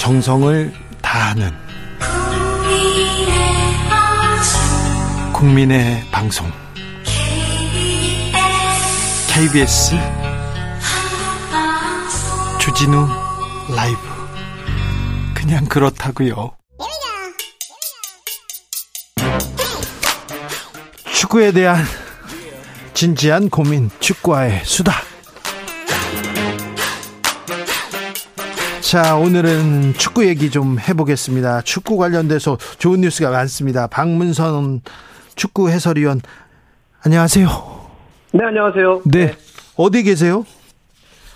정성을 다하는 국민의 방송 KBS 주진우 라이브 그냥 그렇다고요. 축구에 대한 진지한 고민 축구와의 수다. 자, 오늘은 축구 얘기 좀 해보겠습니다. 축구 관련돼서 좋은 뉴스가 많습니다. 박문선 축구 해설위원, 안녕하세요. 네, 안녕하세요. 네. 어디 계세요?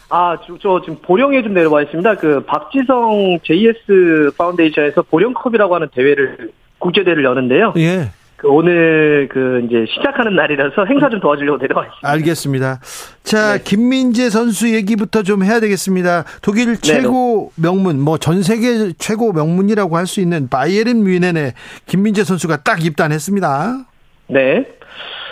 아, 저, 저 지금 보령에 좀 내려와 있습니다. 그 박지성 JS 파운데이션에서 보령컵이라고 하는 대회를 국제대회를 여는데요. 예. 그 오늘 그 이제 시작하는 날이라서 행사 좀 도와주려고 내려와 있습니다. 알겠습니다. 자, 네. 김민재 선수 얘기부터 좀 해야 되겠습니다. 독일 최고 명문, 뭐 전 세계 최고 명문이라고 할 수 있는 바이에른 뮌헨에 김민재 선수가 딱 입단했습니다. 네.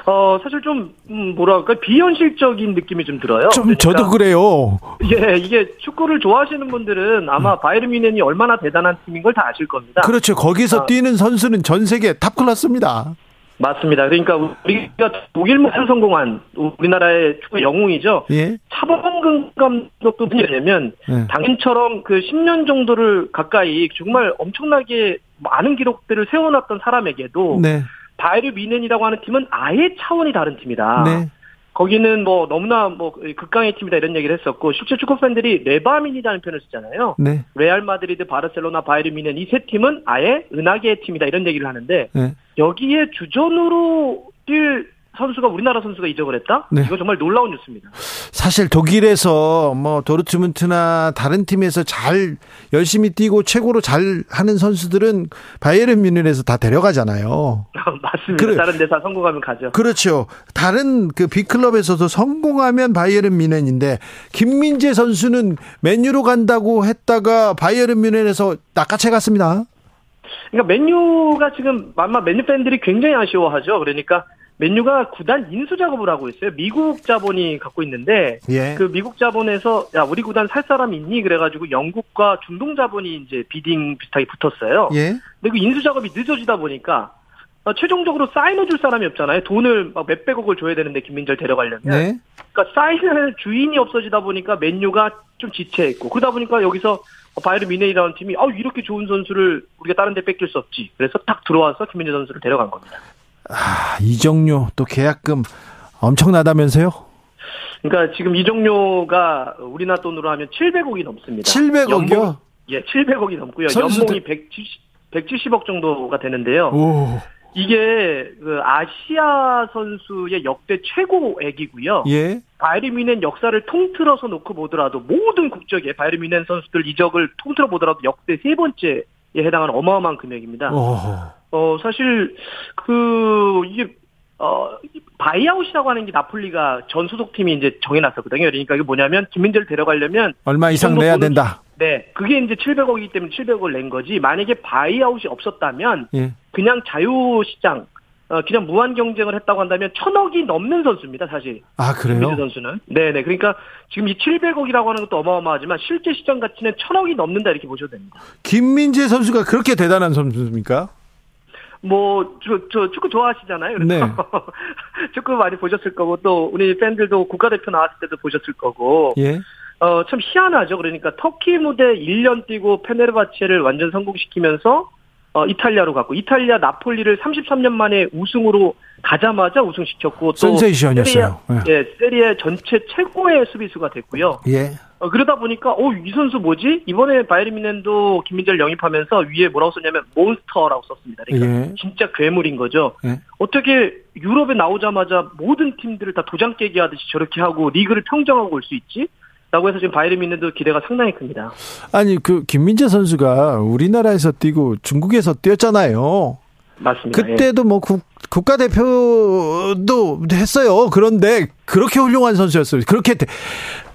어, 사실 좀, 음, 뭐랄까, 비현실적인 느낌이 좀 들어요. 좀 그러니까 저도 그래요. 예, 이게 축구를 좋아하시는 분들은 아마 바이에른 뮌헨이 얼마나 대단한 팀인 걸 다 아실 겁니다. 그렇죠. 거기서 아. 뛰는 선수는 전 세계 top class입니다. 맞습니다. 그러니까 우리가 독일만 성공한 우리나라의 축구 영웅이죠. 예. 차범근 감독도 뭐냐면 네. 당신처럼 그 10년 정도를 가까이 정말 엄청나게 많은 기록들을 세워놨던 사람에게도 네. 바이에른 뮌헨이라고 하는 팀은 아예 차원이 다른 팀이다. 네. 거기는 뭐 너무나 뭐 극강의 팀이다 이런 얘기를 했었고 실제 축구 팬들이 레바뮌이라는 표현을 쓰잖아요. 네. 레알 마드리드, 바르셀로나, 바이에른 뮌헨 이 세 팀은 아예 은하계의 팀이다 이런 얘기를 하는데 네. 여기에 주전으로 뛸 선수가 우리나라 선수가 이적을 했다? 네. 이거 정말 놀라운 뉴스입니다. 사실 독일에서 뭐 도르트문트나 다른 팀에서 잘 열심히 뛰고 최고로 잘 하는 선수들은 바이에른 뮌헨에서 다 데려가잖아요. 맞습니다. 그래. 다른 데서 성공하면 가죠. 그렇죠. 다른 그 빅클럽에서도 성공하면 바이에른 뮌헨인데 김민재 선수는 맨유로 간다고 했다가 바이에른 뮌헨에서 낚아채 갔습니다. 그러니까 맨유가 지금 아마 맨유 팬들이 굉장히 아쉬워하죠. 그러니까 맨유가 구단 인수 작업을 하고 있어요. 미국 자본이 갖고 있는데 예. 그 미국 자본에서 야 우리 구단 살 사람 있니? 그래가지고 영국과 중동 자본이 이제 비딩 비슷하게 붙었어요. 예. 근데 그 인수 작업이 늦어지다 보니까 어, 최종적으로 사인해줄 사람이 없잖아요. 돈을 막 몇백억을 줘야 되는데 김민재를 데려가려면. 네. 그러니까 사인을 주인이 없어지다 보니까 맨유가 좀 지체했고 그러다 보니까 여기서 바이에른 미네이라는 팀이 아 이렇게 좋은 선수를 우리가 다른 데 뺏길 수 없지. 그래서 딱 들어와서 김민재 선수를 데려간 겁니다. 아, 이정료 또 계약금 엄청나다면서요? 그러니까 지금 이종료가 우리나라 돈으로 하면 700억이 넘습니다. 700억 이요? 연봉- 예, 700억이 넘고요. 선수들- 연봉이 170, 170 억 정도가 되는데요. 오. 이게 그 아시아 선수의 역대 최고액이고요. 예. 바이에른 뮌헨 역사를 통틀어서 놓고 보더라도 모든 국적의 바이에른 뮌헨 선수들 이적을 통틀어 보더라도 역대 세 번째에 해당하는 어마어마한 금액입니다. 오. 어 사실 그 이게 어 buyout이라고 하는 게 나폴리가 전 소속팀이 이제 정해놨었거든요. 그러니까 이게 뭐냐면 김민재를 데려가려면 얼마 이상 내야 된다. 네 그게 이제 700억이기 때문에 700억을 낸 거지. 만약에 바이아웃이 없었다면 예. 그냥 자유시장 어, 그냥 무한 경쟁을 했다고 한다면 천억이 넘는 선수입니다, 사실. 아, 김민재 그래요? 선수는. 네네. 그러니까 지금 이 700억이라고 하는 것도 어마어마하지만 실제 시장 가치는 천억이 넘는다 이렇게 보셔도 됩니다. 김민재 선수가 그렇게 대단한 선수입니까? 뭐, 저, 저 축구 좋아하시잖아요. 그래서 네. 축구 많이 보셨을 거고 또 우리 팬들도 국가대표 나왔을 때도 보셨을 거고. 예. 어, 참 희한하죠. 그러니까 터키 무대 1년 뛰고 페네르바체를 완전 성공시키면서 어, 이탈리아로 갔고 이탈리아 나폴리를 33년 만에 우승으로 가자마자 우승시켰고 또 센세이션이었어요. 세리에, 예, 세리에 전체 최고의 수비수가 됐고요. 예. 어, 그러다 보니까 어, 이 선수 뭐지? 이번에 바이에른 뮌헨도 김민재를 영입하면서 위에 뭐라고 썼냐면 몬스터라고 썼습니다. 그러니까 예. 진짜 괴물인 거죠. 예. 어떻게 유럽에 나오자마자 모든 팀들을 다 도장 깨기 하듯이 저렇게 하고 리그를 평정하고 올 수 있지? 라고 해서 지금 바이에른 뮌헨도 기대가 상당히 큽니다. 아니 그 김민재 선수가 우리나라에서 뛰고 중국에서 뛰었잖아요. 맞습니다. 예. 그때도 뭐 국, 국가대표도 했어요. 그런데 그렇게 훌륭한 선수였어요. 그렇게 대-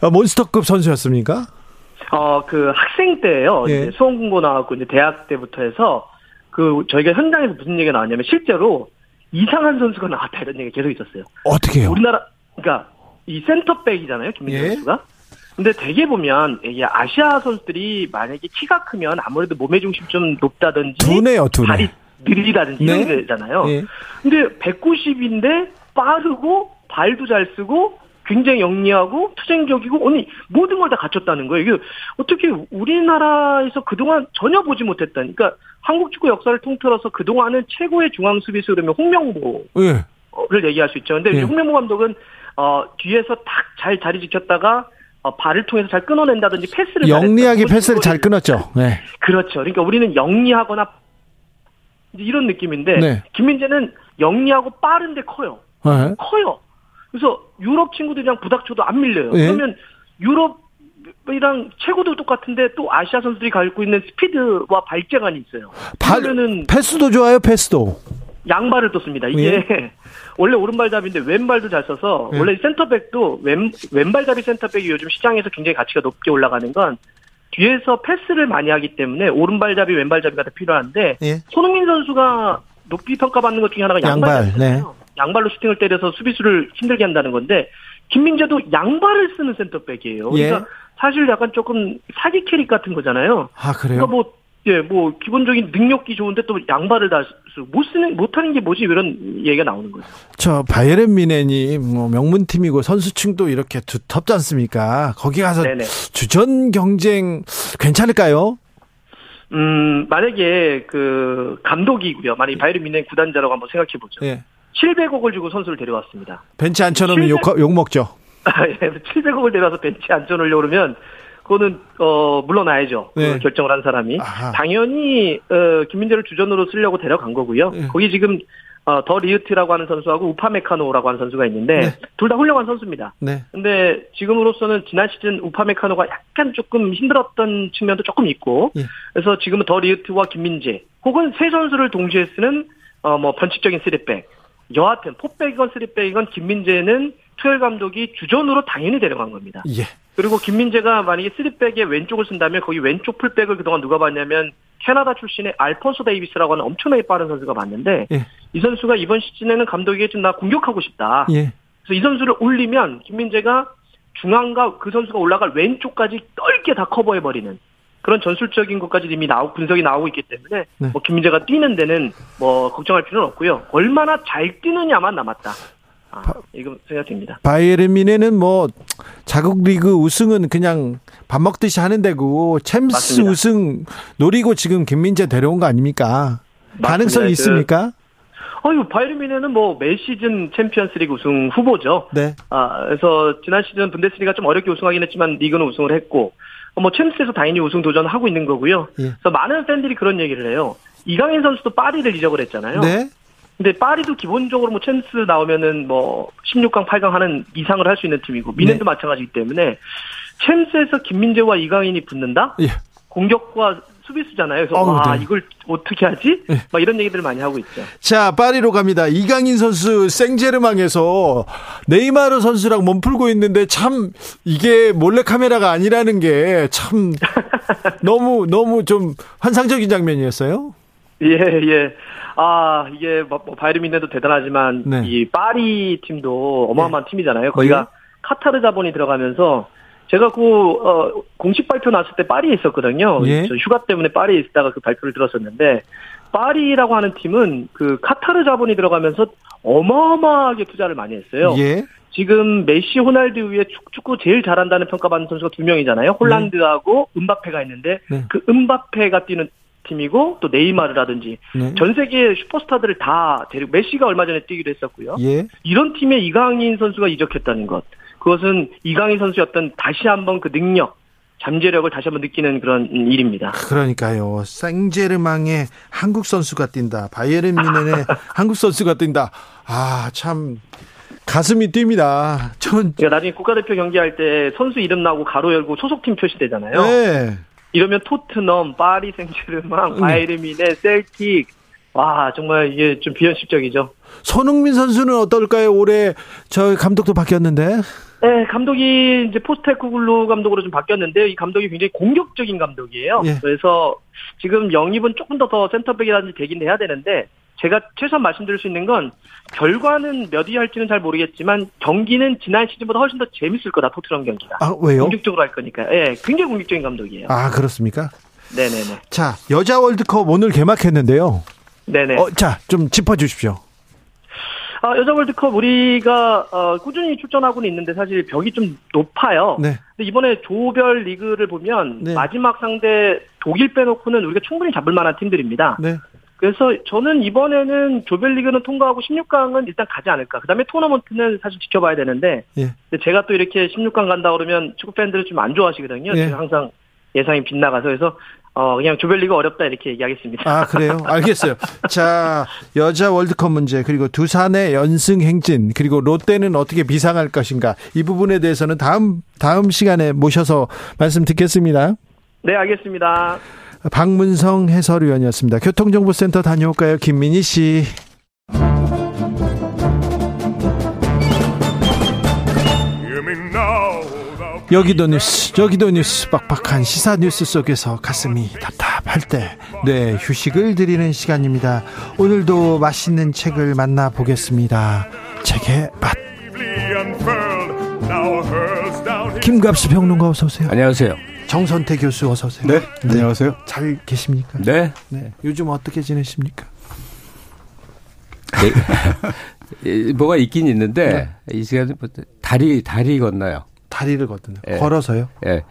어, 몬스터급 선수였습니까? 어, 그 학생 때예요. 예. 수원공고 나왔고 이제 대학 때부터 해서 그 저희가 현장에서 무슨 얘기가 나왔냐면 실제로 이상한 선수가 나왔다 이런 얘기 가 계속 있었어요. 어떻게 해요? 우리나라 그러니까 이 센터백이잖아요 김민재 예. 선수가 근데 대개 보면 이게 아시아 선수들이 만약에 키가 크면 아무래도 몸의 중심 좀 높다든지 두네요, 두네. 발이 느리다든지 네. 이런 게잖아요. 예. 근데 190인데 빠르고 발도 잘 쓰고 굉장히 영리하고 투쟁적이고 아니 모든 걸 다 갖췄다는 거예요. 이게 어떻게 우리나라에서 그동안 전혀 보지 못했던 그러니까 한국 축구 역사를 통틀어서 그동안은 최고의 중앙 수비수 그러면 홍명보를 예. 얘기할 수 있죠. 근데 예. 홍명보 감독은 어 뒤에서 딱 잘 자리 지켰다가 어, 발을 통해서 잘 끊어낸다든지 패스를 영리하게. 패스를 잘 끊었죠. 네. 그렇죠. 그러니까 우리는 영리하거나 이제 이런 느낌인데 네. 김민재는 영리하고 빠른데 커요. 예. 커요. 그래서 유럽 친구들이랑 부닥쳐도 안 밀려요. 예. 그러면 유럽이랑 체고도 똑같은데 또 아시아 선수들이 갖고 있는 스피드와 발재간이 있어요. 발, 그러면은 패스도 좋아요, 패스도. 양발을 또 씁니다. 이게 원래 오른발잡이인데 왼발도 잘 써서 예. 원래 센터백도 왼 왼발잡이 센터백이 요즘 시장에서 굉장히 가치가 높게 올라가는 건 뒤에서 패스를 많이 하기 때문에 오른발잡이 왼발잡이가 다 필요한데 예. 손흥민 선수가 높이 평가받는 것 중에 하나가 양발, 양발이잖아요. 양발로 슈팅을 때려서 수비수를 힘들게 한다는 건데 김민재도 양발을 쓰는 센터백이에요. 예. 그러니까 사실 약간 조금 사기 캐릭 같은 거잖아요. 아, 그래요? 그러니까 뭐, 예, 뭐, 기본적인 능력이 좋은데 또 양발을 다, 쓰- 못 쓰는, 못하는 게 뭐지? 이런 얘기가 나오는 거죠. 저 바이에른 미넨이 뭐 명문팀이고 선수층도 이렇게 두텁지 않습니까? 거기 가서 네네. 주전 경쟁 괜찮을까요? 음, 만약에 그, 감독이고요. 만약에 바이에른 미넨 구단자라고 한번 생각해 보죠. 예. 700억을 주고 선수를 데려왔습니다. 벤치 앉혀놓으면 욕, 욕 먹죠. 아, 예. 700억을 데려와서 벤치에 앉혀놓으려고 그러면, 그거는, 어, 물러나야죠. 그 네. 결정을 한 사람이. 아하. 당연히, 어, 김민재를 주전으로 쓰려고 데려간 거고요. 네. 거기 지금, 어, 더 리우트라고 하는 선수하고 우파메카노라고 하는 선수가 있는데, 네. 둘다 훌륭한 선수입니다. 네. 근데 지금으로서는 지난 시즌 우파메카노가 약간 조금 힘들었던 측면도 조금 있고, 예. 그래서 지금은 더 리흐트와 김민재, 혹은 세 선수를 동시에 쓰는, 어, 뭐, 변칙적인 three back. 여하튼, 포백이건 쓰리백이건 김민재는 투헬 감독이 주전으로 당연히 데려간 겁니다. 예. 그리고 김민재가 만약에 three back에 왼쪽을 쓴다면 거기 왼쪽 풀백을 그동안 누가 봤냐면 캐나다 출신의 알폰소 데이비스라고 하는 엄청나게 빠른 선수가 봤는데 예. 이 선수가 이번 시즌에는 감독에게 좀 나 공격하고 싶다. 예. 그래서 이 선수를 올리면 김민재가 중앙과 그 선수가 올라갈 왼쪽까지 넓게 다 커버해버리는 그런 전술적인 것까지 이미 나오 분석이 나오고 있기 때문에 네. 뭐 김민재가 뛰는 데는 뭐 걱정할 필요는 없고요. 얼마나 잘 뛰느냐만 남았다. 아, 이거 생각됩니다. 바이에른 미넨은 뭐 자국 리그 우승은 그냥 밥 먹듯이 하는 데고 챔스 맞습니다. 우승 노리고 지금 김민재 데려온 거 아닙니까? 가능성 맞습니다. 있습니까? 어유 바이에른 미네는 뭐 매 시즌 챔피언스리그 우승 후보죠. 네. 아, 그래서 지난 시즌 분데스리가 좀 어렵게 우승하긴 했지만 리그는 우승을 했고 어, 뭐 챔스에서 당연히 우승 도전하고 있는 거고요. 예. 그래서 많은 팬들이 그런 얘기를 해요. 이강인 선수도 파리를 이적을 했잖아요. 네. 근데 파리도 기본적으로 뭐 챔스 나오면은 뭐 16강, 8강 하는 이상을 할 수 있는 팀이고 미넨도 네. 마찬가지이기 때문에 챔스에서 김민재와 이강인이 붙는다? 예. 공격과 수비수잖아요. 그래서 어우, 와 네. 이걸 어떻게 하지? 네. 막 이런 얘기들 을 많이 하고 있죠. 자, 파리로 갑니다. 이강인 선수 생제르망에서 네이마르 선수랑 몸풀고 있는데 참 이게 몰래 카메라가 아니라는 게 참 너무 너무 좀 환상적인 장면이었어요. 예, 예. 아, 이게 뭐, 뭐 바이에른 미네도 대단하지만 네. 이 파리 팀도 어마어마한 팀이잖아요. 거기가 예. 카타르 자본이 들어가면서 제가 그 어, 공식 발표 났을 때 파리에 있었거든요. 예. 저 휴가 때문에 파리에 있다가 그 발표를 들었었는데 파리라고 하는 팀은 그 카타르 자본이 들어가면서 어마어마하게 투자를 많이 했어요. 예. 지금 메시, 호날두 위에 축- 축구 제일 잘한다는 평가받는 선수가 두 명이잖아요. 홀란드하고 은바페가 있는데 네. 그 은바페가 뛰는 팀이고 또 네이마르라든지 네. 전 세계 슈퍼스타들을 다 데리고 메시가 얼마 전에 뛰기도 했었고요. 예. 이런 팀에 이강인 선수가 이적했다는 것. 그것은 이강인 어떤 다시 한번 그 능력, 잠재력을 다시 한번 느끼는 그런 음, 일입니다. 그러니까요. 생제르망에 한국 선수가 뛴다. 바이에른 미넨에 한국 선수가 뛴다. 아, 참 가슴이 뜁니다. 전 그러니까 나중에 국가대표 경기할 때 선수 이름 나오고 괄호 열고 소속팀 표시되잖아요. 네. 이러면 토트넘, 파리 생제르맹, 네. 바이에른 뮌헨, 셀틱. 와, 정말 이게 좀 비현실적이죠. 손흥민 선수는 어떨까요? 올해 저 감독도 바뀌었는데. 네, 감독이 이제 포스테코글루 감독으로 좀 바뀌었는데 이 감독이 굉장히 공격적인 감독이에요. 예. 그래서 지금 영입은 조금 더 더 center back이라든지 되긴 해야 되는데 제가 최소한 말씀드릴 수 있는 건 결과는 몇위 할지는 잘 모르겠지만 경기는 지난 시즌보다 훨씬 더 재밌을 거다 토트넘 경기가. 아 왜요? 공격적으로 할 거니까. 예, 굉장히 공격적인 감독이에요. 아 그렇습니까? 네네네. 자 여자 월드컵 오늘 개막했는데요. 네네. 어, 자좀 짚어주십시오. 아, 여자 월드컵 우리가 어, 꾸준히 출전하고는 있는데 사실 벽이 좀 높아요. 네. 근데 이번에 조별 리그를 보면 네. 마지막 상대 독일 빼놓고는 우리가 충분히 잡을 만한 팀들입니다. 네. 그래서 저는 이번에는 조별리그는 통과하고 16강은 일단 가지 않을까. 그 다음에 토너먼트는 사실 지켜봐야 되는데 예. 제가 또 이렇게 16강 간다 그러면 축구 팬들을 좀 안 좋아하시거든요. 예. 제가 항상 예상이 빗나가서 그래서 어 그냥 조별리그 어렵다 이렇게 얘기하겠습니다. 아 그래요? 알겠어요. 자 여자 월드컵 문제 그리고 두산의 연승 행진 그리고 롯데는 어떻게 비상할 것인가 이 부분에 대해서는 다음 다음 시간에 모셔서 말씀 듣겠습니다. 네, 알겠습니다. 박문성 해설위원이었습니다. 교통정보센터 다녀올까요, 김민희 씨? 여기도 뉴스, 여기도 뉴스, 빡빡한 시사 뉴스 속에서 가슴이 답답할 때, 네, 휴식을 드리는 시간입니다. 오늘도 맛있는 책을 만나보겠습니다. 책의 맛. 김갑수 평론가 어서 오세요. 안녕하세요. 정선태 교수 어서 오세요. 네, 안녕하세요. 잘 계십니까? 네. 네. 요즘 어떻게 지내십니까? 네. 뭐가 있긴 있는데 이 시간에 뭐 다리 다리 건너요. 다리를 걷는 예. 걸어서요. 예.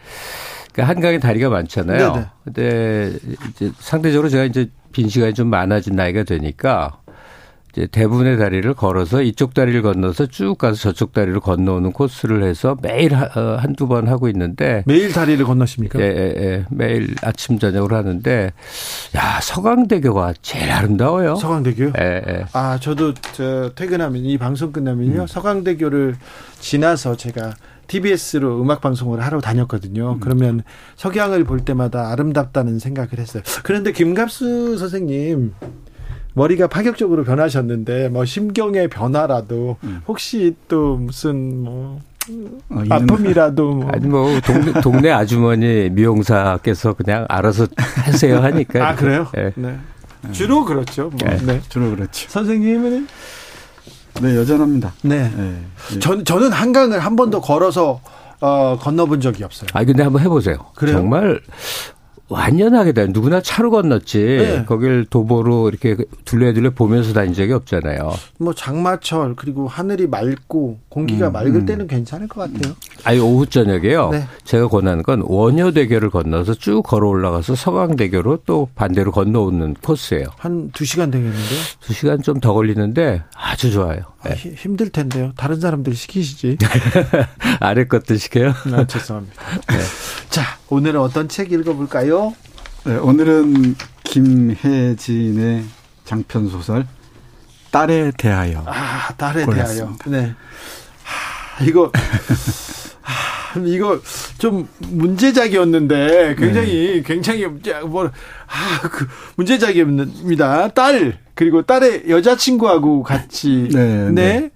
그러니까 한강에 다리가 많잖아요. 네네. 근데 이제 상대적으로 제가 이제 빈 시간이 좀 많아진 나이가 되니까 이제 대부분의 다리를 걸어서 이쪽 다리를 건너서 쭉 가서 저쪽 다리를 건너오는 코스를 해서 매일 하- 어, 한두 번 하고 있는데 매일 다리를 건너십니까? 예, 예, 예. 매일 아침 저녁으로 하는데 야, 서강대교가 제일 아름다워요. 서강대교요? 예, 예. 아, 저도 저 퇴근하면 이 방송 끝나면요. 음. 서강대교를 지나서 제가 TBS로 음악 방송을 하러 다녔거든요. 음. 그러면 석양을 볼 때마다 아름답다는 생각을 했어요. 그런데 김갑수 선생님 머리가 파격적으로 변하셨는데 뭐 심경의 변화라도 음. 혹시 또 무슨 뭐 어, 아픔이라도 뭐 아니 뭐 동네, 동네 아주머니 미용사께서 그냥 알아서 하세요 하니까. 아 그래요? 예. 네. 주로 그렇죠. 뭐. 네. 네. 주로 그렇죠. 선생님은 네, 여전합니다. 네. 네. 네. 전 저는 한강을 한 번도 걸어서 어, 건너본 적이 없어요. 아 근데 한번 해보세요. 그래요? 정말 완연하게 다 누구나 차로 건넜지. 네. 거길 도보로 이렇게 둘레둘레 보면서 다닌 적이 없잖아요. 뭐 장마철 그리고 하늘이 맑고 공기가 음, 맑을 때는 괜찮을 것 같아요. 아니 오후 저녁에요. 네. 제가 권하는 건 원효대교를 건너서 쭉 걸어 올라가서 서강대교로 또 반대로 건너오는 코스예요. 한 두 시간 되겠는데요. 두 시간 좀 더 걸리는데 아주 좋아요. 아, 네. 히- 힘들 텐데요. 다른 사람들 시키시지. 아래 것들 시켜요. 아, 죄송합니다. 자, 오늘은 어떤 책 읽어볼까요? 네, 오늘은 김혜진의 장편 소설 딸에 대하여. 아, 딸에 골랐습니다. 대하여. 네. 하, 이거 하, 이거 좀 문제작이었는데 굉장히 굉장히 뭐 아, 그 문제작입니다. 딸 그리고 딸의 여자친구하고 같이 네, 네.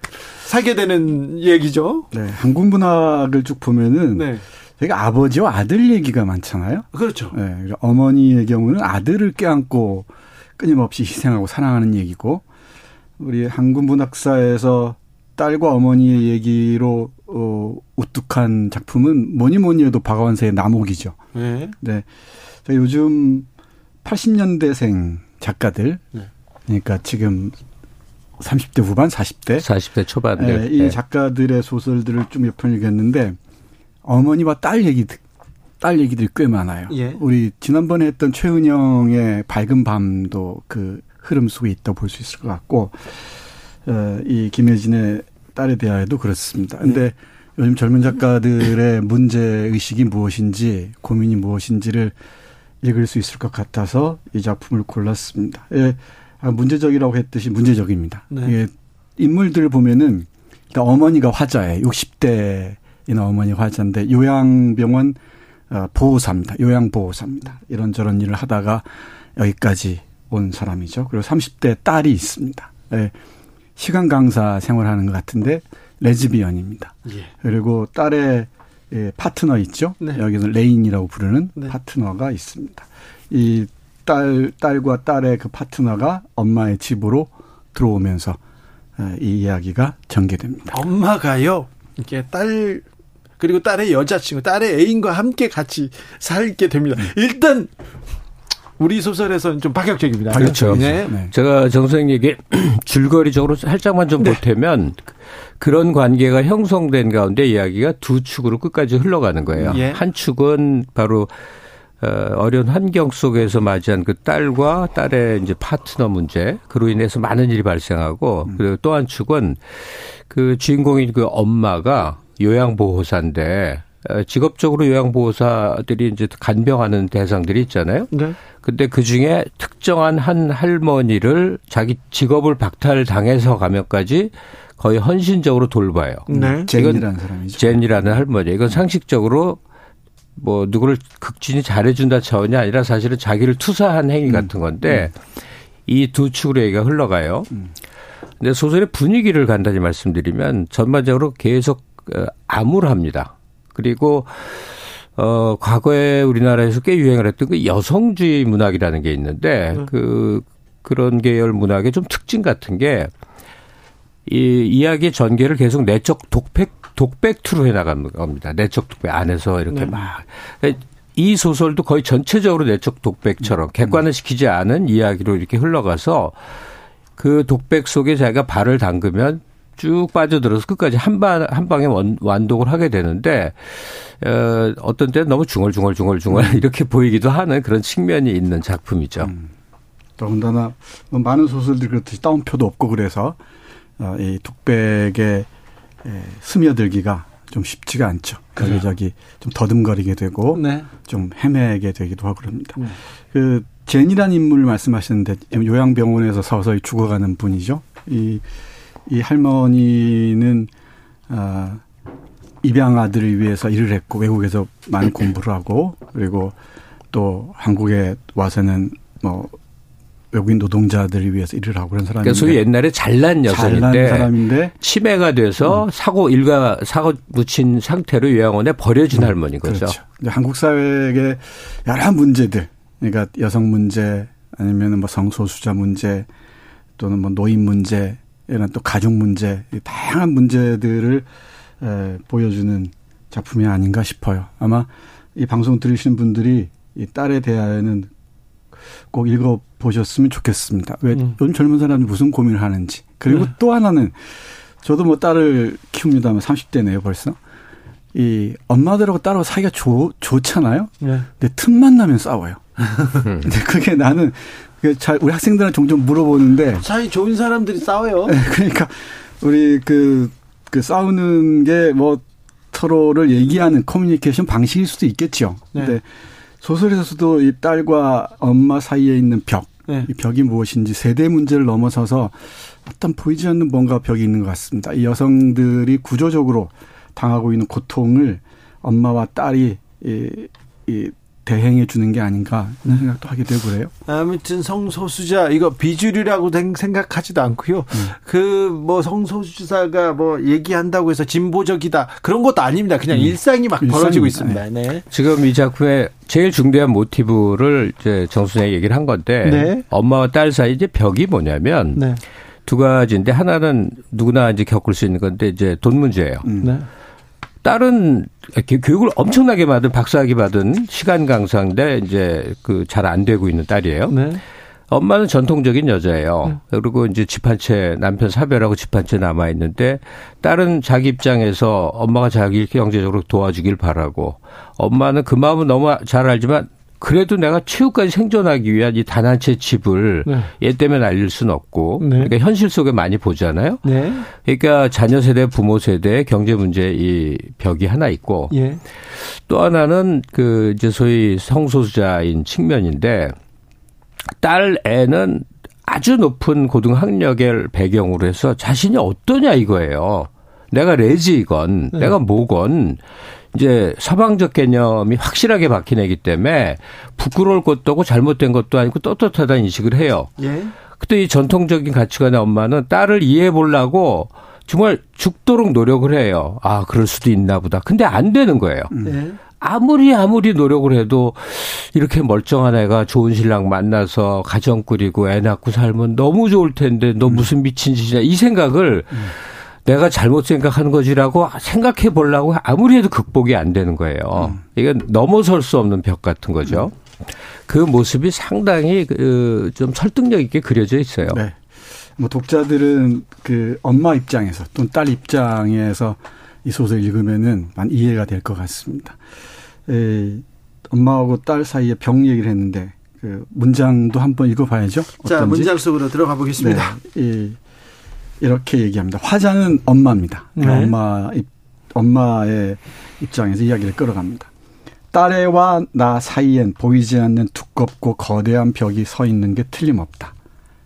사게 되는 얘기죠. 네, 한국 문학을 쭉 보면은 네. 저희가 아버지와 아들 얘기가 많잖아요. 그렇죠. 네, 어머니의 경우는 아들을 껴안고 끊임없이 희생하고 사랑하는 얘기고 우리 한국 문학사에서 딸과 어머니의 얘기로 어, 우뚝한 작품은 뭐니 뭐니 해도 박완서의 남옥이죠. 네. 네. 저 요즘 80년대생 작가들, 네. 그러니까 지금 30대 후반, 40대, 40대 초반들. 예, 이 네. 작가들의 소설들을 좀 몇 편 읽었는데 어머니와 딸 얘기, 딸 얘기들이 꽤 많아요. 예. 우리 지난번에 했던 최은영의 밝은 밤도 그 흐름 속에 있다 볼 수 있을 것 같고, 어, 이 김혜진의 딸에 대하여도 그렇습니다. 근데 요즘 젊은 작가들의 문제 의식이 무엇인지 고민이 무엇인지를 읽을 수 있을 것 같아서 이 작품을 골랐습니다. 예, 아, 문제적이라고 했듯이 문제적입니다. 네. 예, 인물들 보면은 일단 어머니가 화자예요. 60대 인 어머니 화자인데 요양병원 어, 보호사입니다. 요양보호사입니다. 이런저런 일을 하다가 여기까지 온 사람이죠. 그리고 30대 딸이 있습니다. 예, 시간 강사 생활하는 것 같은데 레즈비언입니다. 예. 그리고 딸의 예, 파트너 있죠. 네. 여기서 레인이라고 부르는 네. 파트너가 있습니다. 이 딸 딸과 딸의 그 파트너가 엄마의 집으로 들어오면서 어, 이 이야기가 전개됩니다. 엄마가요. 이게 딸 그리고 딸의 여자친구, 딸의 애인과 함께 같이 살게 됩니다. 일단 우리 소설에서는 좀 파격적입니다. 그렇죠. 네. 네. 제가 정선생에게 줄거리적으로 살짝만 좀 네. 보태면 그런 관계가 형성된 가운데 이야기가 두 축으로 끝까지 흘러가는 거예요. 예. 한 축은 바로 어, 어려운 환경 속에서 맞이한 그 딸과 딸의 이제 파트너 문제, 그로 인해서 많은 일이 발생하고, 그리고 또 한 축은 그 주인공인 그 엄마가 요양보호사인데, 어, 직업적으로 요양보호사들이 이제 간병하는 대상들이 있잖아요. 네. 근데 그 중에 특정한 한 할머니를 자기 직업을 박탈당해서 가면서까지 거의 헌신적으로 돌봐요. 네. 젠이라는 사람이죠. 젠이라는 할머니. 이건 상식적으로 뭐 누구를 극진히 잘해준다 차원이 아니라 사실은 자기를 투사한 행위 같은 건데 이 두 축으로 얘기가 흘러가요. 근데 소설의 분위기를 간단히 말씀드리면 전반적으로 계속 어, 암울합니다. 그리고 어 과거에 우리나라에서 꽤 유행을 했던 그 여성주의 문학이라는 게 있는데 그 그런 계열 문학의 좀 특징 같은 게 이 이야기의 전개를 계속 내적 독백 독백투로 해 나가는 겁니다. 내적 독백 안에서 이렇게 네. 막. 이 소설도 거의 전체적으로 내적 독백처럼 객관을 시키지 않은 이야기로 이렇게 흘러가서 그 독백 속에 자기가 발을 담그면 쭉 빠져들어서 끝까지 한 방, 한 방에 원, 완독을 하게 되는데, 어, 어떤 때는 너무 중얼중얼중얼중얼 이렇게 보이기도 하는 그런 측면이 있는 작품이죠. 더군다나 뭐 많은 소설들이 그렇듯이 따옴표도 없고 그래서 어, 이 독백에 에, 스며들기가 좀 쉽지가 않죠. 여기저기 좀 더듬거리게 되고 네. 좀 헤매게 되기도 하고 그럽니다. 네. 그 제니라는 인물을 말씀하셨는데 요양병원에서 서서히 죽어가는 분이죠. 이, 이 할머니는 아, 입양 아들을 위해서 일을 했고 외국에서 많은 공부를 하고 그리고 또 한국에 와서는 뭐 외국인 노동자들을 위해서 일을 하고 그런 사람인데 그러니까 소위 옛날에 잘난 잘난 여성인데 사람인데 치매가 돼서 사고 일가 사고 묻힌 상태로 요양원에 버려진 할머니인 거죠. 그렇죠. 한국 사회의 여러 문제들, 그러니까 여성 문제 아니면 뭐 성소수자 문제 또는 뭐 노인 문제 이런 또 가족 문제 이 다양한 문제들을 에, 보여주는 작품이 아닌가 싶어요. 아마 이 방송 들으시는 분들이 이 딸에 대하여는 꼭 읽어 보셨으면 좋겠습니다. 왜 음. 요즘 젊은 사람이 무슨 고민을 하는지. 그리고 네. 또 하나는 저도 뭐 딸을 키웁니다만 30대네요 벌써. 이 엄마들하고 딸하고 사이가 좋, 좋잖아요. 네. 근데 틈만 나면 싸워요. 근데 그게 나는 잘 우리 학생들한테 종종 물어보는데 사이 좋은 사람들이 싸워요. 네, 그러니까 우리 그, 그 싸우는 게 뭐 서로를 얘기하는 커뮤니케이션 방식일 수도 있겠죠. 네. 근데 소설에서도 이 딸과 엄마 사이에 있는 벽, 네. 이 벽이 무엇인지 세대 문제를 넘어서서 어떤 보이지 않는 뭔가 벽이 있는 것 같습니다. 이 여성들이 구조적으로 당하고 있는 고통을 엄마와 딸이 이, 이 대행해 주는 게 아닌가 이런 생각도 하게 되고 그래요. 아무튼 성소수자 이거 비주류라고 생- 생각하지도 않고요. 그뭐 성소수자가 뭐 얘기한다고 해서 진보적이다 그런 것도 아닙니다. 그냥 일상이 막 벌어지고 일상입니다. 있습니다. 네. 지금 이 작품의 제일 중대한 모티브를 이제 정순이 얘기를 한 건데 네. 엄마와 딸 사이 이제 벽이 뭐냐면 네. 두 가지인데 하나는 누구나 이제 겪을 수 있는 건데 이제 돈 문제예요. 음. 네. 딸은 교- 교육을 엄청나게 받은 박사학위 받은 시간 강사인데 이제 그 잘 안 되고 있는 딸이에요. 네. 엄마는 전통적인 여자예요. 그리고 이제 집 한 채 남편 사별하고 집 한 채 남아 있는데 딸은 자기 입장에서 엄마가 자기 경제적으로 도와주길 바라고 엄마는 그 마음은 너무 잘 알지만 그래도 내가 최후까지 생존하기 위한 이 단 한 채 집을 네. 얘 때문에 날릴 수는 없고 네. 그러니까 현실 속에 많이 보잖아요. 네. 그러니까 자녀 세대, 부모 세대의 경제 문제 이 벽이 하나 있고 예. 또 하나는 그 이제 소위 성소수자인 측면인데 딸 애는 아주 높은 고등학력을 배경으로 해서 자신이 어떠냐 이거예요. 내가 레지건, 내가 뭐건 이제 서방적 개념이 확실하게 박힌 애기 때문에 부끄러울 것도 없고 잘못된 것도 아니고 떳떳하다는 인식을 해요. 예. 그때 이 전통적인 가치관의 엄마는 딸을 이해해 보려고 정말 죽도록 노력을 해요. 아, 그럴 수도 있나 보다. 근데 안 되는 거예요. 네. 아무리 아무리 노력을 해도 이렇게 멀쩡한 애가 좋은 신랑 만나서 가정 꾸리고 애 낳고 살면 너무 좋을 텐데 너 무슨 미친 짓이냐 이 생각을 음. 내가 잘못 생각하는 거지라고 생각해 보려고 아무리 해도 극복이 안 되는 거예요. 음. 이건 넘어설 수 없는 벽 같은 거죠. 그 모습이 상당히 그 좀 설득력 있게 그려져 있어요. 네. 뭐 독자들은 그 엄마 입장에서 또는 딸 입장에서 이 소설 읽으면은 만 이해가 될 것 같습니다. 에, 엄마하고 딸 사이에 병 얘기를 했는데 그 문장도 한번 읽어봐야죠. 어떤지. 자 문장 속으로 들어가 보겠습니다. 네, 이, 이렇게 얘기합니다. 화자는 엄마입니다. 네. 엄마 엄마의 입장에서 이야기를 끌어갑니다. 딸애와 나 사이엔 보이지 않는 두껍고 거대한 벽이 서 있는 게 틀림없다.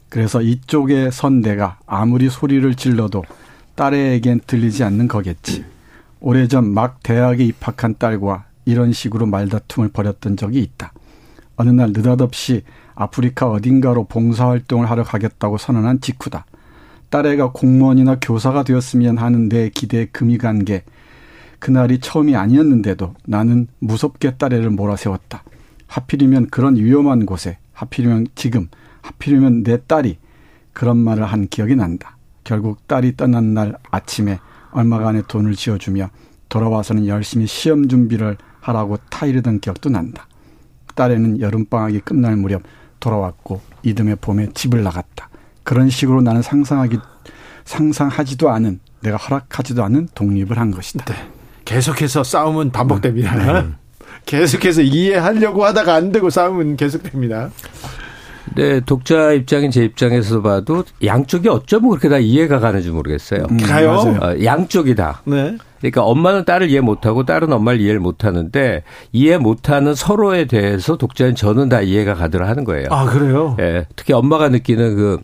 그래서 이쪽에 선 내가 아무리 소리를 질러도 딸애에겐 들리지 않는 거겠지. 오래전 막 대학에 입학한 딸과 이런 식으로 말다툼을 벌였던 적이 있다. 어느 날 느닷없이 아프리카 어딘가로 봉사활동을 하러 가겠다고 선언한 직후다. 딸애가 공무원이나 교사가 되었으면 하는 내 기대에 금이 간 게 그날이 처음이 아니었는데도 나는 무섭게 딸애를 몰아세웠다. 하필이면 그런 위험한 곳에 하필이면 지금 하필이면 내 딸이 그런 말을 한 기억이 난다. 결국 딸이 떠난 날 아침에 얼마간의 돈을 지어주며 돌아와서는 열심히 시험 준비를 하라고 타이르던 기억도 난다. 딸애는 여름방학이 끝날 무렵 돌아왔고 이듬해 봄에 집을 나갔다. 그런 식으로 나는 상상하기 상상하지도 않은 내가 허락하지도 않은 독립을 한 것이다. 네. 계속해서 싸움은 반복됩니다. 네. 계속해서 이해하려고 하다가 안 되고 싸움은 계속됩니다. 네, 독자 입장인 제 입장에서 봐도 양쪽이 어쩌면 그렇게 다 이해가 가는지 모르겠어요. 음, 가요? 어, 양쪽이 다. 네. 그러니까 엄마는 딸을 이해 못하고 딸은 엄마를 이해를 못하는데 이해 못하는 서로에 대해서 독자인 저는 다 이해가 가더라 하는 거예요. 아 그래요? 예, 특히 엄마가 느끼는 그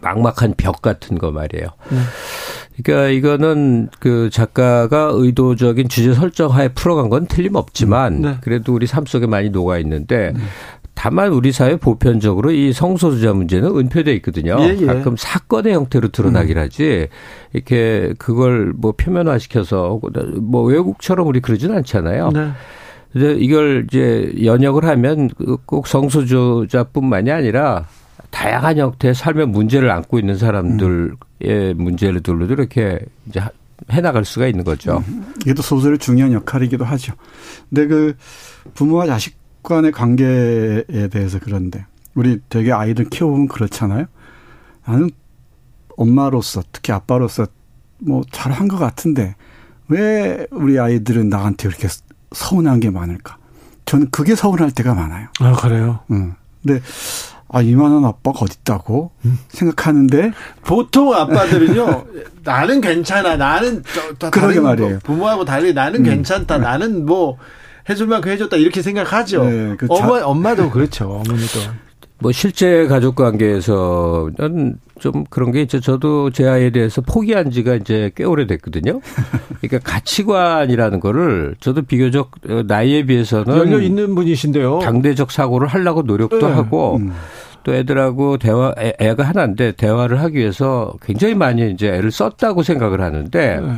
막막한 벽 같은 거 말이에요. 네. 그러니까 이거는 그 작가가 의도적인 주제 설정하에 풀어간 건 틀림없지만 네. 그래도 우리 삶 속에 많이 녹아 있는데 네. 다만 우리 사회 보편적으로 이 성소수자 문제는 은폐돼 있거든요. 예, 예. 가끔 사건의 형태로 드러나긴 음. 하지 이렇게 그걸 뭐 표면화시켜서 뭐 외국처럼 우리 그러진 않잖아요. 네. 근데 이걸 이제 연역을 하면 꼭 성소수자뿐만이 아니라 다양한 형태의 삶의 문제를 안고 있는 사람들의 음. 문제들로도 이렇게 이제 해나갈 수가 있는 거죠. 음. 이게 또 소설의 중요한 역할이기도 하죠. 근데 그 부모와 자식 간의 관계에 대해서 그런데 우리 되게 아이들 키워보면 그렇잖아요. 나는 엄마로서 특히 아빠로서 뭐 잘한 것 같은데 왜 우리 아이들은 나한테 이렇게 서운한 게 많을까? 저는 그게 서운할 때가 많아요. 아 그래요? 응. 근데 아 이만한 아빠가 어딨다고 음. 생각하는데 보통 아빠들은요 나는 괜찮아 나는 저, 그러게 말이에요 부모하고 달리 나는 음. 괜찮다 음. 나는 뭐 해줄 만 큼 해줬다 이렇게 생각하죠. 네, 그 엄마 엄마도 그렇죠. 어머니도. 뭐 실제 가족 관계에서는 좀 그런 게 있죠. 저도 제 아이에 대해서 포기한 지가 이제 꽤 오래됐거든요. 그러니까 가치관이라는 거를 저도 비교적 나이에 비해서는 열려 있는 분이신데요. 당대적 사고를 하려고 노력도 네. 하고 음. 또 애들하고 대화 애, 가 하나인데 대화를 하기 위해서 굉장히 많이 이제 애를 썼다고 생각을 하는데 네.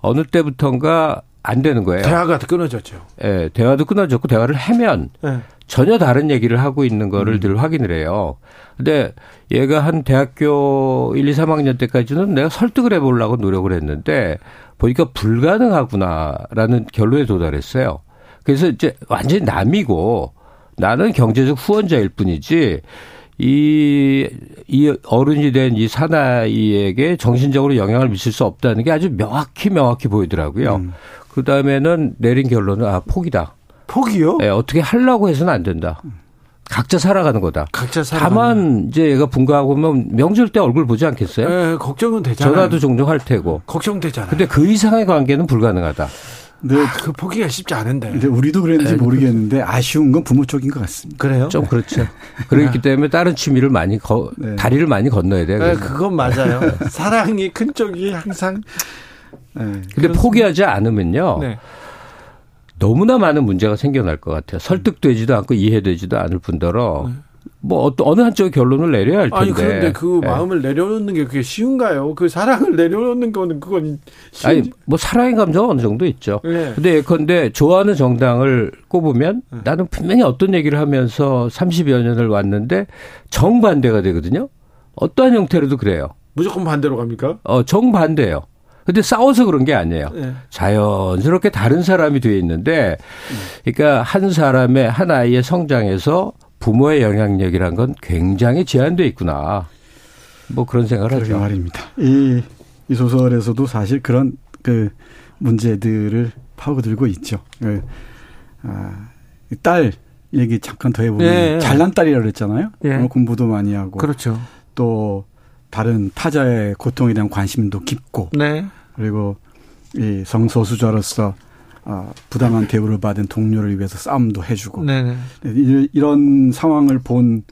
어느 때부턴가 안 되는 거예요. 대화가 끊어졌죠. 예, 네, 대화도 끊어졌고 대화를 하면 네. 전혀 다른 얘기를 하고 있는 거를 음. 늘 확인을 해요. 근데 얘가 한 대학교 1, 2, 3학년 때까지는 내가 설득을 해보려고 노력을 했는데 보니까 불가능하구나라는 결론에 도달했어요. 그래서 이제 완전히 남이고 나는 경제적 후원자일 뿐이지 이, 이 어른이 된 이 사나이에게 정신적으로 영향을 미칠 수 없다는 게 아주 명확히 명확히 보이더라고요. 음. 그 다음에는 내린 결론은 아 포기다. 포기요? 네, 어떻게 하려고 해서는 안 된다. 각자 살아가는 거다. 각자 살아. 다만 이제 얘가 분가하고 면 명절 때 얼굴 보지 않겠어요? 네, 걱정은 되잖아요. 전화도 종종 할 테고. 걱정되잖아요. 근데 그 이상의 관계는 불가능하다. 네, 아, 그 포기가 쉽지 않은데. 근데 우리도 그랬는지 네, 모르겠는데 아쉬운 건 부모 쪽인 것 같습니다. 그래요? 좀 그렇죠. 그렇기 때문에 다른 취미를 많이 거, 네. 다리를 많이 건너야 돼요. 네, 그건 맞아요. 사랑이 큰 쪽이 항상 네. 근데. 포기하지 않으면요. 네. 너무나 많은 문제가 생겨날 것 같아요. 설득되지도 않고 이해되지도 않을 뿐더러 네. 뭐 어떤 어느 한쪽의 결론을 내려야 할 텐데. 아니 그런데 그 예. 마음을 내려놓는 게 그게 쉬운가요? 그 사랑을 내려놓는 거는 그건 쉬운... 아니 뭐 사랑의 감정 어느 정도 있죠. 예. 근데 예컨대 좋아하는 정당을 꼽으면 나는 분명히 어떤 얘기를 하면서 30여 년을 왔는데 정반대가 되거든요. 어떠한 형태로도 그래요. 무조건 반대로 갑니까? 어, 정반대예요. 근데 싸워서 그런 게 아니에요. 예. 자연스럽게 다른 사람이 돼 있는데, 그러니까 한 사람의 한 아이의 성장에서 부모의 영향력이란 건 굉장히 제한돼 있구나. 뭐 그런 생각을 하죠. 말입니다. 이, 이 소설에서도 사실 그런 그 문제들을 파고들고 있죠. 그, 아, 이딸 얘기 잠깐 더 해보면 예. 잘난 딸이라고 그랬잖아요. 예. 어, 공부도 많이 하고 그렇죠. 또 다른 타자의 고통에 대한 관심도 깊고 네. 그리고 이 성소수자로서 어, 부당한 대우를 받은 동료를 위해서 싸움도 해주고 네네. 이- 이런 상황을 본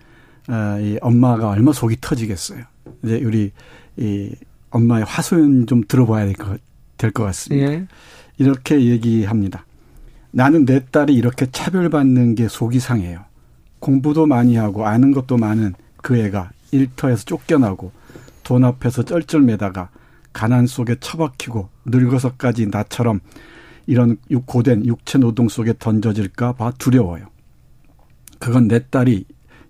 어, 이 엄마가 얼마 속이 터지겠어요. 이제 우리 이 엄마의 화소연 좀 들어봐야 될 것 될것 같습니다. 예. 이렇게 얘기합니다. 나는 내 딸이 이렇게 차별받는 게 속이 상해요. 공부도 많이 하고 아는 것도 많은 그 애가 일터에서 쫓겨나고 돈 앞에서 쩔쩔매다가 가난 속에 처박히고 늙어서까지 나처럼 이런 육- 고된 육체 노동 속에 던져질까 봐 두려워요. 그건 내 딸이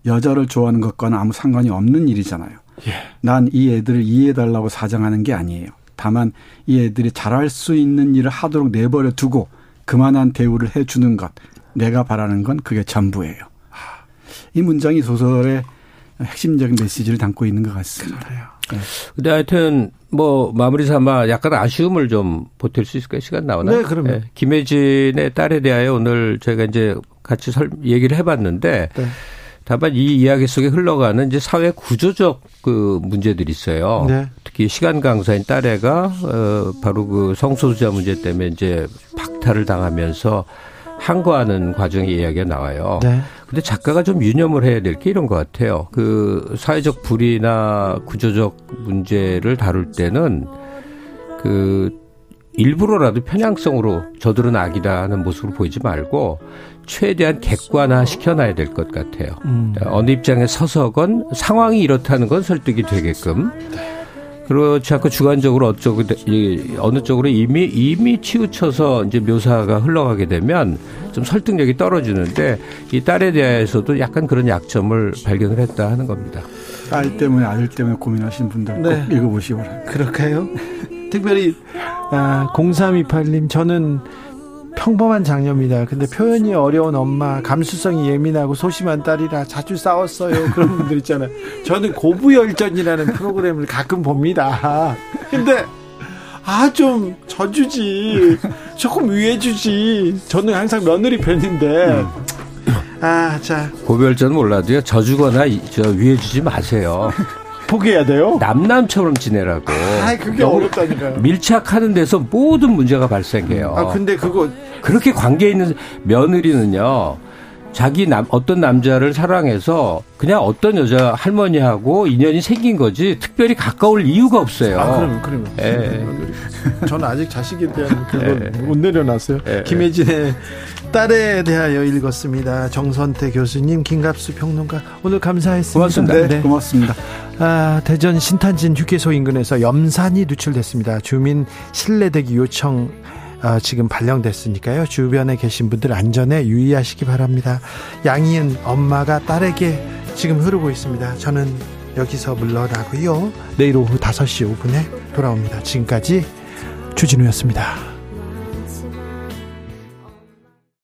여자를 좋아하는 것과는 아무 상관이 없는 일이잖아요. 난이 애들을 이해해달라고 사정하는 게 아니에요. 다만 이 애들이 잘할 수 있는 일을 하도록 내버려 두고 그만한 대우를 해주는 것. 내가 바라는 건 그게 전부예요. 이 문장이 소설의 핵심적인 메시지를 담고 있는 것 같습니다. 근데 하여튼 뭐 마무리 삼아 약간 아쉬움을 좀 보탤 수 있을까요? 시간 나오나요? 네, 그럼요. 예, 김혜진의 딸에 대하여 오늘 저희가 이제 같이 설, 얘기를 해봤는데 네. 다만 이 이야기 속에 흘러가는 이제 사회 구조적 그 문제들이 있어요. 네. 특히 시간 강사인 딸애가 어 바로 그 성소수자 문제 때문에 이제 박탈을 당하면서 항거하는 과정의 이야기가 나와요. 네. 근데 작가가 좀 유념을 해야 될 게 이런 것 같아요. 그 사회적 불이나 구조적 문제를 다룰 때는 그 일부러라도 편향성으로 저들은 악이다 하는 모습으로 보이지 말고 최대한 객관화 시켜놔야 될 것 같아요. 음. 어느 입장에 서서건 상황이 이렇다는 건 설득이 되게끔 그렇지 않고 주관적으로 어쩌고 이 어느 쪽으로 이미 이미 치우쳐서 이제 묘사가 흘러가게 되면 좀 설득력이 떨어지는데 이 딸에 대해서도 약간 그런 약점을 발견을 했다 하는 겁니다. 딸 때문에 아들 때문에 고민하시는 분들 네. 꼭 읽어보시기 바랍니다. 그럴까요? 특별히 아, 0328님 저는 평범한 장녀입니다. 근데 표현이 어려운 엄마, 감수성이 예민하고 소심한 딸이라 자주 싸웠어요. 그런 분들 있잖아요. 저는 고부열전이라는 프로그램을 가끔 봅니다. 근데 아 좀 져주지, 조금 위해주지. 저는 항상 며느리 편인데. 아, 자 고별전 몰라도요. 져주거나 이- 저 위해주지 마세요. 포기해야 돼요. 남남처럼 지내라고. 아, 그게 어렵다니까요. 밀착하는 데서 모든 문제가 발생해요. 아, 근데 그거 그렇게 관계 있는 며느리는요. 자기 남 어떤 남자를 사랑해서 그냥 어떤 여자 할머니하고 인연이 생긴 거지 특별히 가까울 이유가 없어요. 아, 그럼, 그럼. 예. 저는 아직 자식에 대한 그걸 못 내려놨어요. 예. 김혜진의 딸에 대하여 읽었습니다. 정선태 교수님, 김갑수 평론가 오늘 감사했습니다. 고맙습니다. 네. 고맙습니다. 아, 대전 신탄진 휴게소 인근에서 염산이 누출됐습니다. 주민 실내대기 요청 아, 지금 발령됐으니까요. 주변에 계신 분들 안전에 유의하시기 바랍니다. 양이은 엄마가 딸에게 지금 흐르고 있습니다. 저는 여기서 물러나고요. 내일 오후 5시 5분에 돌아옵니다. 지금까지 주진우였습니다.